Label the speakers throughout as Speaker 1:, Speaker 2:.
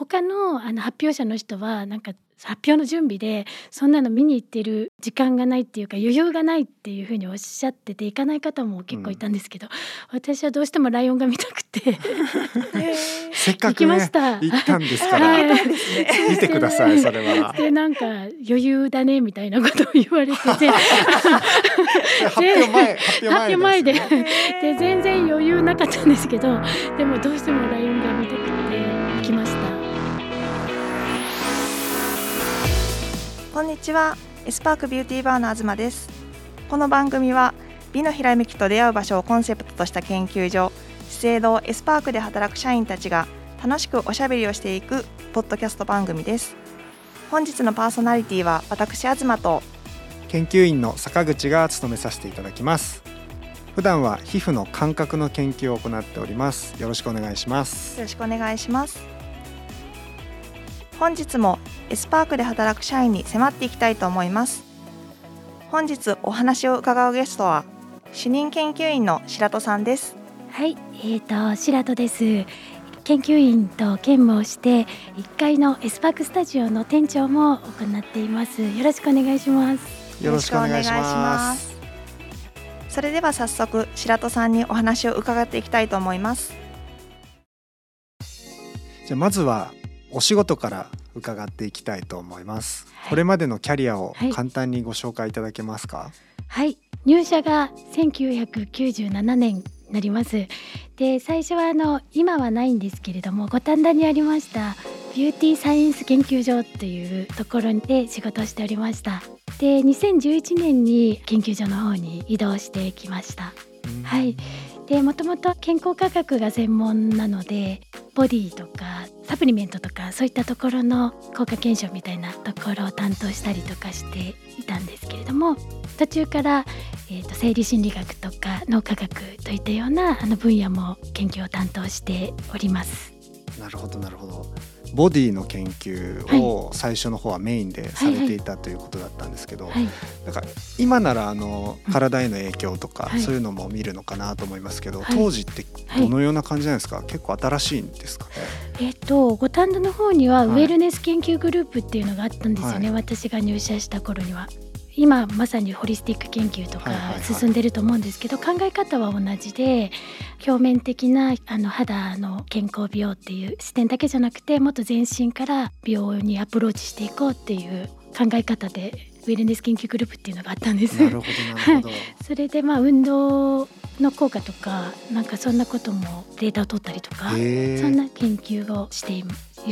Speaker 1: 他のあの発表者の人はなんか発表の準備でそんなの見に行ってる時間がないっていうか余裕がないっていうふうにおっしゃってて行かない方も結構いたんですけど、うん、私はどうしてもライオンが見たくて
Speaker 2: せっかく、ね、行ったんですから、はい、見てくださいそれは。
Speaker 1: でなんか余裕だねみたいなことを言われてて。
Speaker 2: 発表前発
Speaker 1: 表前でで。全然余裕なかったんですけどでもどうしてもライオンが見た
Speaker 3: こんにちは。 S/PARK ビューティーバーの東です。この番組は美のひらめきと出会う場所をコンセプトとした研究所資生堂 S/PARK で働く社員たちが楽しくおしゃべりをしていくポッドキャスト番組です。本日のパーソナリティは私東と
Speaker 2: 研究員の坂口が務めさせていただきます。普段は皮膚の感覚の研究を行っております。よろしくお願いします。
Speaker 3: よろしくお願いします本日もエスパークで働く社員に迫っていきたいと思います。本日お話を伺うゲストは主任研究員の白戸さんです。
Speaker 1: はい、えーと白戸です。研究員と兼務をして1階のエスパークスタジオの店長も行っています。よろしくお願いします。
Speaker 2: よろしくお願いします。
Speaker 3: それでは早速白戸さんにお話を伺っていきたいと思います。
Speaker 2: じゃあまずはお仕事から伺っていきたいと思います、はい、これまでのキャリアを簡単にご紹介いただけますか？
Speaker 1: はい、入社が1997年なります。で最初はあの今はないんですけれども五反田にありましたビューティーサイエンス研究所というところで仕事をしておりました。で2011年に研究所の方に移動してきました、はい。でもともと健康科学が専門なのでボディとかサプリメントとかそういったところの効果検証みたいなところを担当したりとかしていたんですけれども途中から、えーと、生理心理学とか脳科学といったようなあの分野も研究を担当しております。
Speaker 2: なるほどなるほどボディの研究を最初の方はメインでされていたということだったんですけど、だから今ならあの体への影響とかそういうのも見るのかなと思いますけど、当時ってどのような感じなんですか、結構新しいんですかね？
Speaker 1: えっと五反田の方にはウェルネス研究グループっていうのがあったんですよね、私が入社した頃には。今まさにホリスティック研究とか進んでると思うんですけど、考え方は同じで表面的なあの肌の健康美容っていう視点だけじゃなくてもっと全身から美容にアプローチしていこうっていう考え方でウェルネス研究グループっていうのがあったんです。
Speaker 2: なるほどなるほど。
Speaker 1: それでまあ運動の効果とかなんかそんなこともデータを取ったりとかそんな研究をしてい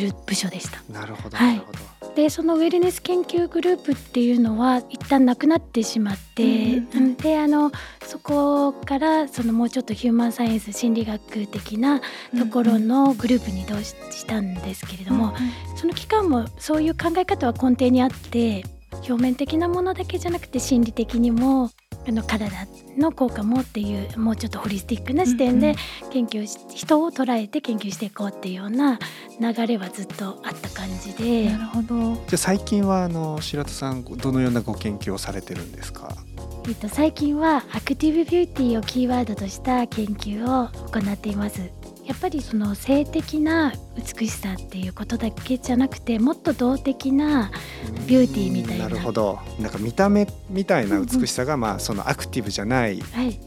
Speaker 1: る部署でした。
Speaker 2: なるほど、なるほど
Speaker 1: でそのウェルネス研究グループっていうのは一旦なくなってしまって、うん、であのそこからそのもうちょっとヒューマンサイエンス心理学的なところのグループに移動したんですけれども、その期間もそういう考え方は根底にあって表面的なものだけじゃなくて心理的にもあの体の効果もっていうもうちょっとホリスティックな視点で研究し、人を捉えて研究していこうっていうような流れはずっとあった感じで。
Speaker 3: なるほど
Speaker 2: じゃあ最近はあの白戸さんどのようなご研究をされてるんですか？
Speaker 1: えっと、最近はアクティブビューティーをキーワードとした研究を行っています。やっぱりその性的な美しさっていうことだけじゃなくてもっと動的なビューティーみたいな。
Speaker 2: なるほど。なんか見た目みたいな美しさが、まあそのアクティブじゃない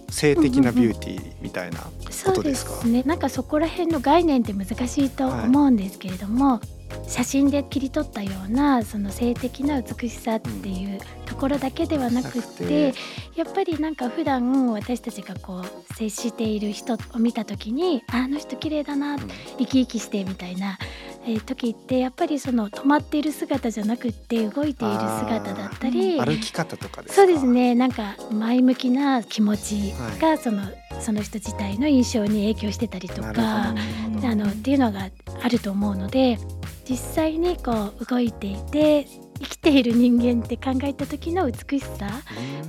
Speaker 2: 性的なビューティーみたいなことですか、
Speaker 1: そうですね。なんかそこら辺の概念って難しいと思うんですけれども、はい写真で切り取ったようなその性的な美しさっていうところだけではなくてやっぱりなんか普段私たちがこう接している人を見た時にあの人綺麗だな生き生きしてみたいな、えー、時ってやっぱりその止まっている姿じゃなくって動いている姿だったり
Speaker 2: 歩き方とか
Speaker 1: そうですね。なんか前向きな気持ちがその、はい、その人自体の印象に影響してたりとかあのっていうのがあると思うので実際にこう動いていて生きている人間って考えた時の美しさ、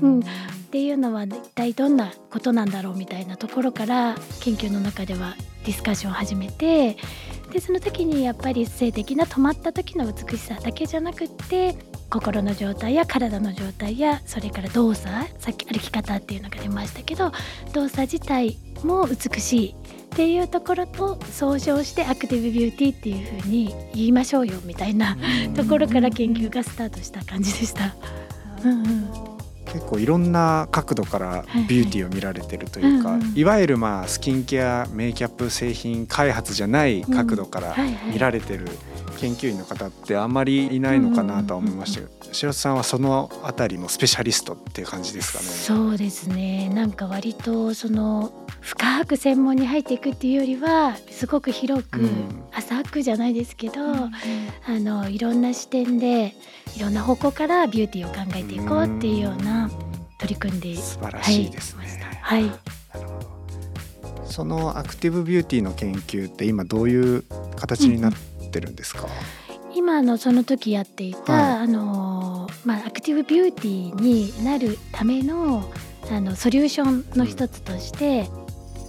Speaker 1: うん、っていうのは一体どんなことなんだろうみたいなところから研究の中ではディスカッションを始めてでその時にやっぱり性的な止まった時の美しさだけじゃなくって心の状態や体の状態やそれから動作さっき歩き方っていうのが出ましたけど動作自体も美しいっっていうところと総称してアクティブビューティーっていうふうに言いましょうよみたいなところから研究がスタートした感じでした。うんうん。
Speaker 2: 結構いろんな角度からビューティーを見られてるというか、いわゆるまあスキンケアメイキャップ製品開発じゃない角度から見られてる研究員の方ってあんまりいないのかなとは思いましたけど、白さんはそのあたりのスペシャリストっていう感じですかね。
Speaker 1: そうですね。なんか割とその深く専門に入っていくっていうよりはすごく広く、浅くじゃないですけど、うん、あのいろんな視点でいろんな方向からビューティーを考えていこうっていうような取り組んで
Speaker 2: 素晴らしいですね。
Speaker 1: はい、
Speaker 2: そのアクティブビューティーの研究って今どういう形になってるんですか、
Speaker 1: うん、今のその時やっていた、はい、あのまあアクティブビューティーになるためのあのソリューションの一つとして、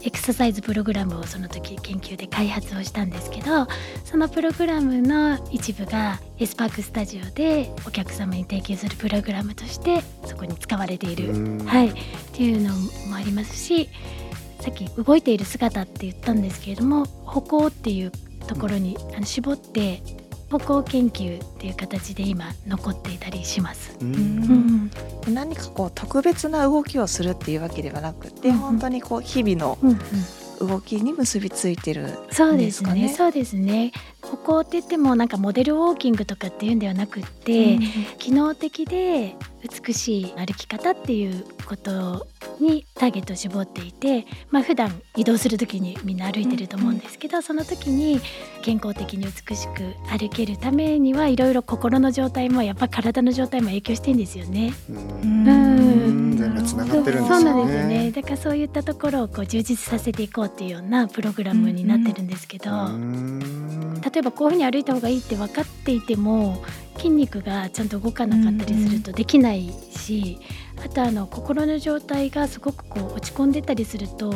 Speaker 1: エクササイズプログラムをその時研究で開発をしたんですけどそのプログラムの一部がエスパークスタジオでお客様に提供するプログラムとしてそこに使われている、はい、っていうのもありますしさっき動いている姿って言ったんですけれども歩行っていうところにあの絞って歩行研究っていう形で今残っていたりします。うん、
Speaker 3: 何かこう特別な動きをするっていうわけではなくて、うん、本当にこう日々の動きに結びついてる、ね、
Speaker 1: そうですね。そうですね。歩行って言ってもなんかモデルウォーキングとかっていうんではなくって、うん、機能的で美しい歩き方っていうことにターゲットを絞っていて、まあ普段移動する時にみんな歩いてると思うんですけど、うん、その時に健康的に美しく歩けるためにはいろいろ心の状態もやっぱ体の状態も影響してんですよね。
Speaker 2: うん。全部つながってるんです、ね、
Speaker 1: そうなんです。よね。だからそういったところをこう充実させていこうっていうようなプログラムになってるんですけど、例えばこういうふうに歩いた方がいいって分かっていても筋肉がちゃんと動かなかったりするとできないし、あとあの心の状態がすごくこう落ち込んでたりすると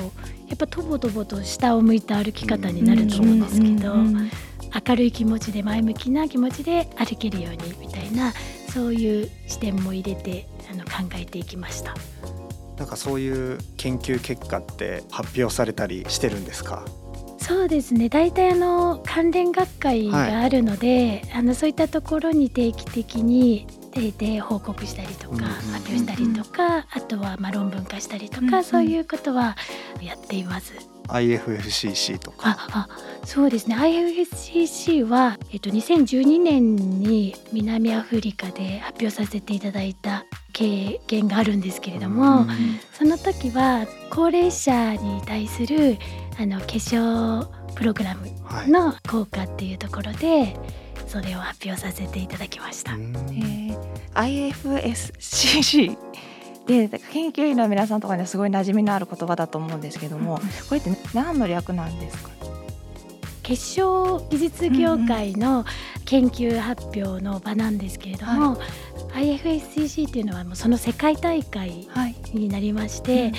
Speaker 1: やっぱとぼとぼと下を向いた歩き方になると思うんですけど、明るい気持ちで前向きな気持ちで歩けるようにみたいなそういう視点も入れてあの考えていきました。
Speaker 2: なんかそういう研究結果って発表されたりしてるんですか？
Speaker 1: そうですね。大体あの関連学会があるので、はい、あのそういったところに定期的にで報告したりとか発表したりとか、あとはまあ論文化したりとか、そういうことはやっています。
Speaker 2: IFFCC とか。
Speaker 1: あそうですね。IFFCC は、えっと、2012年に南アフリカで発表させていただいた経験があるんですけれども、その時は高齢者に対するあの化粧プログラムの効果っていうところで、それを発表させていただきました。え
Speaker 3: ー、IFSCC で研究員の皆さんとかにはすごい馴染みのある言葉だと思うんですけども、これって何の略なんですか？
Speaker 1: 化粧技術業界の研究発表の場なんですけれども、はい、IFSCC っていうのはもうその世界大会になりまして、はい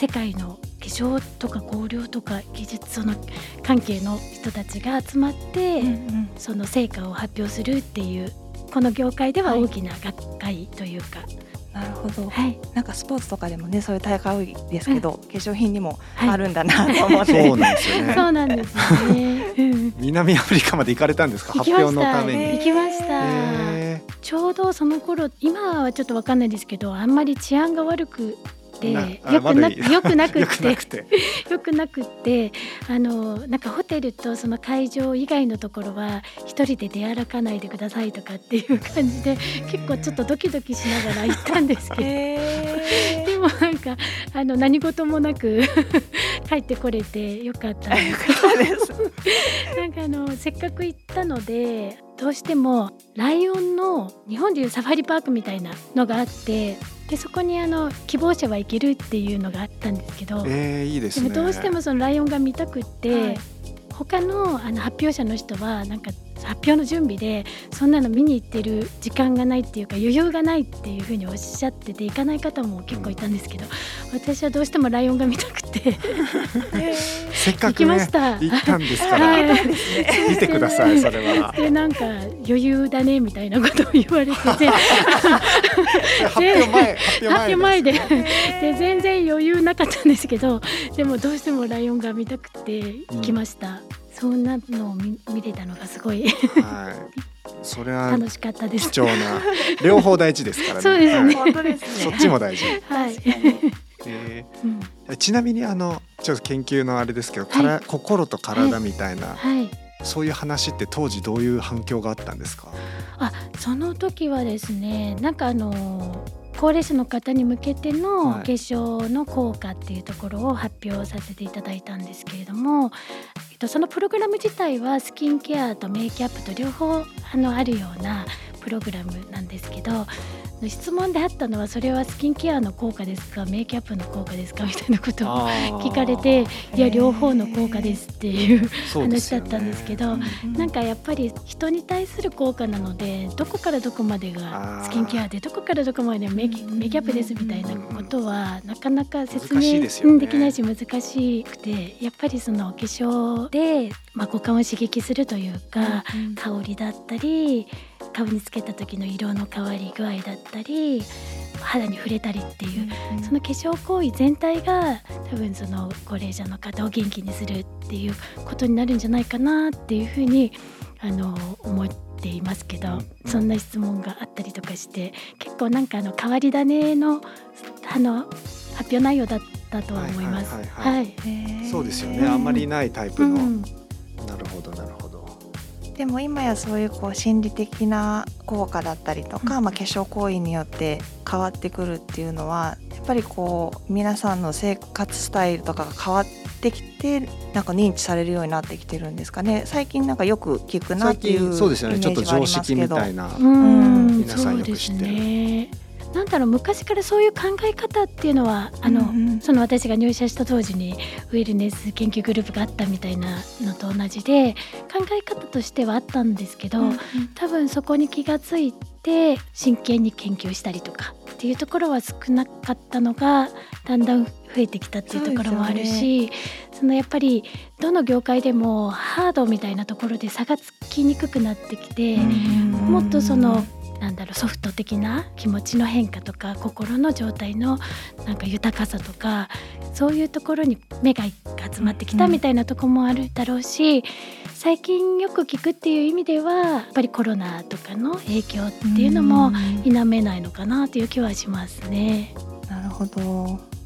Speaker 1: 世界の化粧とか香料とか技術その関係の人たちが集まって、うんうん、その成果を発表するっていうこの業界では大きな学会というか。はい
Speaker 3: なるほど、はい、なんかスポーツとかでもねそういう大会多いですけど、うん、化粧品にもあるんだなと思って、
Speaker 2: はい、そうなんですよね。
Speaker 1: そうなんですね。
Speaker 2: 南アフリカまで行かれたんですか？発表のために。
Speaker 1: 行きました。ちょうどその頃今はちょっとわかんないですけどあんまり治安が悪くてよくなよくなくって。よくなくって あのなんかホテルとその会場以外のところは一人で出歩かないでくださいとかっていう感じで 結構ちょっとドキドキしながら行ったんですけど、でもなんかあの何事もなく帰ってこれてよかったです。なんかあのせっかく行ったのでどうしてもライオンの日本でいうサファリパークみたいなのがあってでそこにあの希望者は行けるっていうのがあったんですけど、
Speaker 2: えー、いいです、
Speaker 1: ね、でもどうしてもそのライオンが見たくって、はい、他のあの発表者の人はなんか発表の準備でそんなの見に行ってる時間がないっていうか余裕がないっていうふうにおっしゃってて行かない方も結構いたんですけど私はどうしてもライオンが見たくて。て
Speaker 2: せっかく、ね、
Speaker 1: 行った。
Speaker 2: 行ったんですから、はい、見てくださいそれは。
Speaker 1: でなんか余裕だねみたいなことを言われてて。
Speaker 2: 発表前
Speaker 1: 発表前でで。全然余裕なかったんですけどでもどうしてもライオンが見たくて行きました。うん、そんなのを見見れたのがすごい。はい。
Speaker 2: それは
Speaker 1: 楽しかったです。
Speaker 2: 貴重な両方大事ですからね。
Speaker 1: そうですね、
Speaker 3: 本当です
Speaker 2: ね。そっちも大事。
Speaker 1: はい。
Speaker 2: えーうん、ちなみにあのちょっと研究のあれですけど、から、心と体みたいな、はい、そういう話って当時どういう反響があったんですか？
Speaker 1: あその時はですねなんかあの高齢者の方に向けての化粧の効果っていうところを発表させていただいたんですけれども、と、そのプログラム自体はスキンケアとメイキャップと両方あのあるようなプログラムなんですけど質問であったのはそれはスキンケアの効果ですかメイキャップの効果ですかみたいなことを聞かれていや両方の効果ですっていう話だったんですけど、ね、なんかやっぱり人に対する効果なのでどこからどこまでがスキンケアでどこからどこまでメイキャップですみたいなことはなかなか説明できないし難しくてやっぱりその化粧で、まあ、五感を刺激するというか、香りだったり顔につけた時の色の変わり具合だったり肌に触れたりっていう、うん、その化粧行為全体が多分その高齢者の方を元気にするっていうことになるんじゃないかなっていうふうにあの思っていますけど、うん、そんな質問があったりとかして結構なんかあの変わり種のあの発表内容だったとは思います。はい、
Speaker 2: そうですよね。あんまりないタイプの、うん、なるほどなるほど。
Speaker 3: でも今やそういうこう心理的な効果だったりとか、うん、まあ、化粧行為によって変わってくるっていうのはやっぱりこう皆さんの生活スタイルとかが変わってきてなんか認知されるようになってきてるんですかね。最近なんかよく聞くなっていう
Speaker 2: そうですよね。ちょっと常識みたいな、うん、皆さんよく知ってる。
Speaker 1: なんだろう昔からそういう考え方っていうのはあの、うんうん、その私が入社した当時にウェルネス研究グループがあったみたいなのと同じで考え方としてはあったんですけど、うんうん、多分そこに気がついて真剣に研究したりとかっていうところは少なかったのがだんだん増えてきたっていうところもあるしそ、ね,、のやっぱりどの業界でもハードみたいなところで差がつきにくくなってきて、もっとそのなんだろうソフト的な気持ちの変化とか心の状態のなんか豊かさとかそういうところに目が集まってきたみたいなとこもあるだろうし、うん、最近よく聞くっていう意味ではやっぱりコロナとかの影響っていうのも否めないのかなという気はしますね。
Speaker 3: なるほど。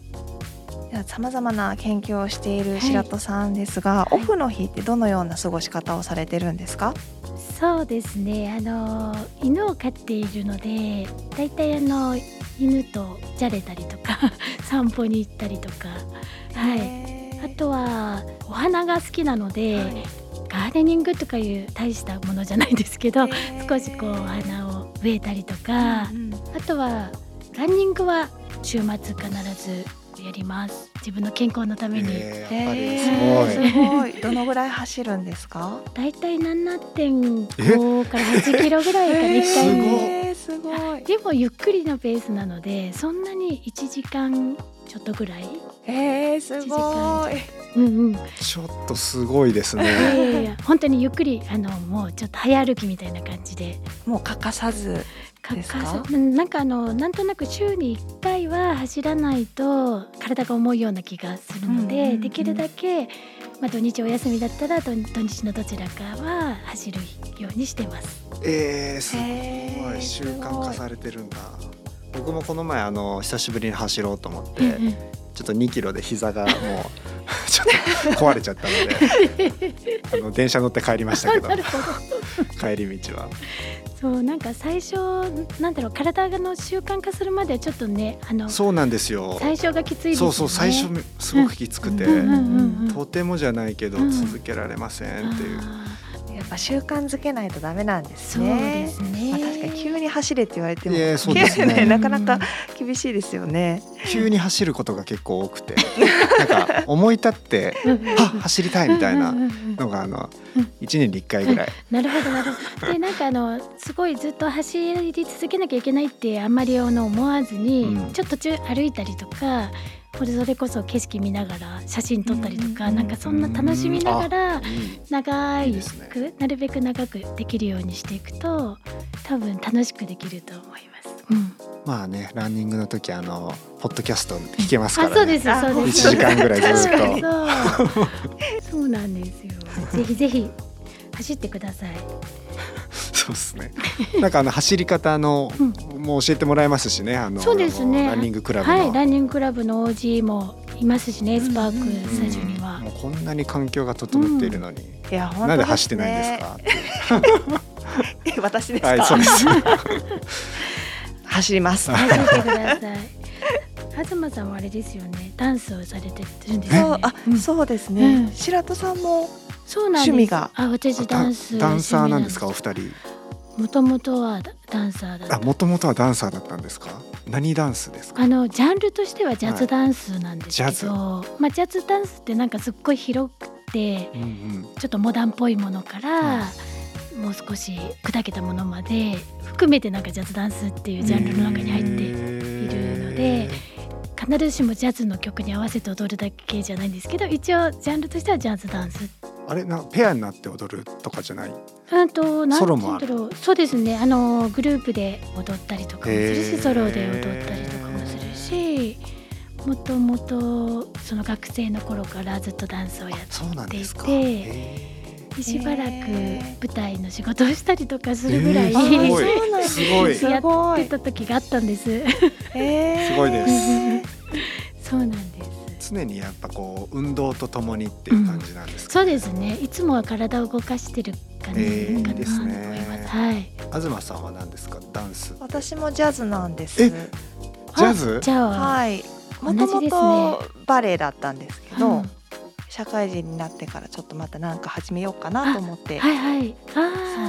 Speaker 3: さまざまな研究をしている白戸さんですが、はい、オフの日ってどのような過ごし方をされてるんですか、
Speaker 1: そうですね。あの犬を飼っているのでだいたいあの犬とじゃれたりとか 散歩に行ったりとか、はい、あとはお花が好きなので、はい、ガーデニングとかいう大したものじゃないですけど少しこうお花を植えたりとか、うんうん、あとはランニングは週末必ずやります。自分の健康のために、
Speaker 2: え
Speaker 3: ー、すごい。どのぐらい走るんですか？
Speaker 1: だいたい7.5から8キロぐらいか1回
Speaker 3: にすごい。
Speaker 1: でもゆっくりのペースなのでそんなに1時間ちょっとぐらい。
Speaker 3: えー、すごい。
Speaker 1: うんうん、
Speaker 2: ちょっとすごいですね。い
Speaker 1: やいや本当にゆっくりあのもうちょっと早歩きみたいな感じで。
Speaker 3: もう欠かさずですか？
Speaker 1: なんかあのなんとなく週に1回は走らないと体が重いような気がするので、うんうんうん、できるだけ、まあ、土日お休みだったら土日のどちらかは走るようにしてます。
Speaker 2: えー、すごい習慣化されてるんだ。僕もこの前あの久しぶりに走ろうと思って、ちょっと2キロで膝がもう ちょっと壊れちゃったので あの電車乗って帰りましたけど帰り道は。
Speaker 1: そうなんか最初なんだろう体の習慣化するまではちょっとねあの
Speaker 2: そうなんですよ。
Speaker 1: 最初がきつい、ね、
Speaker 2: そうそう最初すごくきつくて、とてもじゃないけど続けられませんっていう。
Speaker 3: やっぱ習慣づけないとダメなんですね。
Speaker 1: そうですね。まあ、
Speaker 3: 確かに急に走れって言われても、
Speaker 2: そうですね、
Speaker 3: なかなか厳しいですよね。
Speaker 2: 急に走ることが結構多くて、なんか思い立ってあ走りたいみたいなのがあの一年に一回ぐらい。
Speaker 1: なるほどなるほど。でなんかあのすごいずっと走り続けなきゃいけないってあんまりあの思わずに、うん、ちょっと途中歩いたりとか。それこそ景色見ながら写真撮ったりとか、なんかそんな楽しみながら長いくなるべく長くできるようにしていくと多分楽しくできると思います。うん、
Speaker 2: まあねランニングの時あのポッドキャスト聞けますから、ね、
Speaker 1: そうですそうです。
Speaker 2: 一時間ぐらいずっと。
Speaker 1: そうなんですよ。ぜひぜひ走ってください。
Speaker 2: そうですね。なんかあの走り方の、うん、もう教えてもらえますしね。あの
Speaker 1: そうですね。
Speaker 2: ランニングクラブ
Speaker 1: はい、ランニングクラブの OG もいますしね、スパークスタジオには。
Speaker 2: もうこんなに環境が整っているのに、うん、いやなんで走ってないんですか？
Speaker 3: 私ですか？はい、そうです。走ります。
Speaker 1: 走ってください。東さんはあれですよね。ダンスをされてるんですよ
Speaker 3: ね。あ、うん、そうですね。うん、白戸さんもそうなん趣味が？
Speaker 1: あ、私ダンス。
Speaker 2: ダンサーなんですか、お二人。
Speaker 1: もともとはダンサーだ
Speaker 2: あ、もともとはダンサーだったんですか？何ダンスですか？
Speaker 1: あのジャンルとしてはジャズダンスなんですけど、はい、まあジャズダンスってなんかすっごい広くて、うんうん、ちょっとモダンっぽいものから。もう少し砕けたものまで含めてなんかジャズダンスっていうジャンルの中に入っているので必ずしもジャズの曲に合わせて踊るだけじゃないんですけど一応ジャンルとしてはジャズダンス
Speaker 2: あれなペアになって踊るとかじゃない？
Speaker 1: うんとなんて言うんだろう。そうですね。あのグループで踊ったりとかもするしソロで踊ったりとかもするしもともとその学生の頃からずっとダンスをやっていて。しばらく舞台の仕事をしたりとかするぐらい、え
Speaker 2: ー、すごい。
Speaker 1: やってた時があったんです。
Speaker 2: えー、すごいです。
Speaker 1: そうなんです。
Speaker 2: 常にやっぱこう運動とともにっていう感じなんです
Speaker 1: か、ねうん、そうですね。いつもは体を動かしてる感じかなと思います。えー、はい。
Speaker 2: 東さんは何ですか？ダンス。
Speaker 3: 私もジャズなんです。
Speaker 2: ジャズ？
Speaker 1: じゃ
Speaker 3: あはい。もともとバレエだったんですけど、うん、社会人になってからちょっとまた何か始めようかなと思って
Speaker 1: はいはいあそう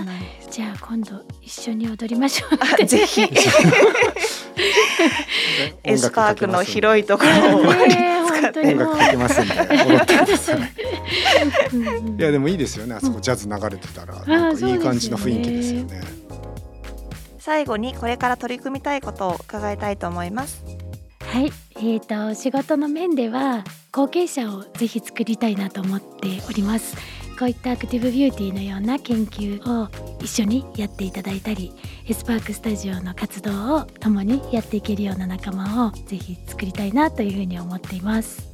Speaker 1: なんですじゃあ今度一緒に踊りましょう
Speaker 3: ぜひ エスパークの広いところを、
Speaker 2: 音楽かけますんで踊ってくださいいやでもいいですよね。あそこジャズ流れてたら、なんかいい感じの雰囲気ですよね。
Speaker 3: 最後にこれから取り組みたいことを伺いたいと思います。
Speaker 1: はい、えーと、仕事の面では後継者をぜひ作りたいなと思っておりますこういったアクティブビューティーのような研究を一緒にやっていただいたりエスパークスタジオの活動を共にやっていけるような仲間をぜひ作りたいなというふうに思っています。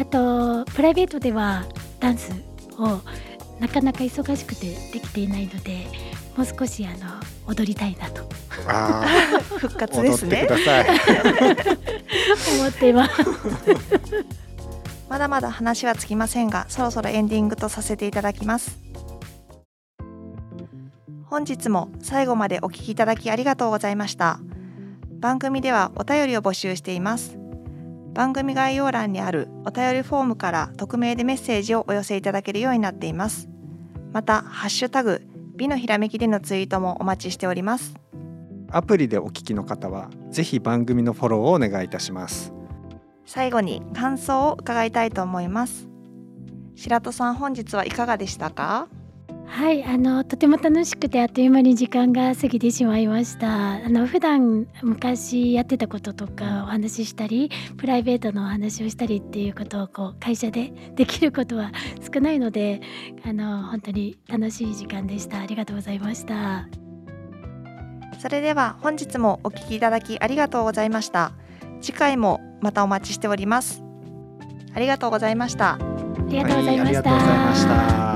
Speaker 1: あとプライベートではダンスをなかなか忙しくてできていないのでもう少しあの踊りたいなと。
Speaker 3: 復活ですね。
Speaker 1: 思ってい。ます
Speaker 3: まだまだ話はつきませんがそろそろエンディングとさせていただきます。本日も最後までお聞きいただきありがとうございました。番組ではお便りを募集しています。番組概要欄にあるお便りフォームから匿名でメッセージをお寄せいただけるようになっています。またハッシュタグ美のひらめきでのツイートもお待ちしております。
Speaker 2: アプリでお聞きの方はぜひ番組のフォローをお願いいたします。
Speaker 3: 最後に感想を伺いたいと思います。白戸さん本日はいかがでしたか？
Speaker 1: はいあのとても楽しくてあっという間に時間が過ぎてしまいました。あの普段昔やってたこととかお話ししたりプライベートのお話をしたりっていうことをこう会社でできることは 少ないのであの本当に楽しい時間でした。ありがとうございました。
Speaker 3: それでは本日もお聞きいただきありがとうございました次回もまたお待ちしております。ありがとうございました。あ
Speaker 1: りがとうございました、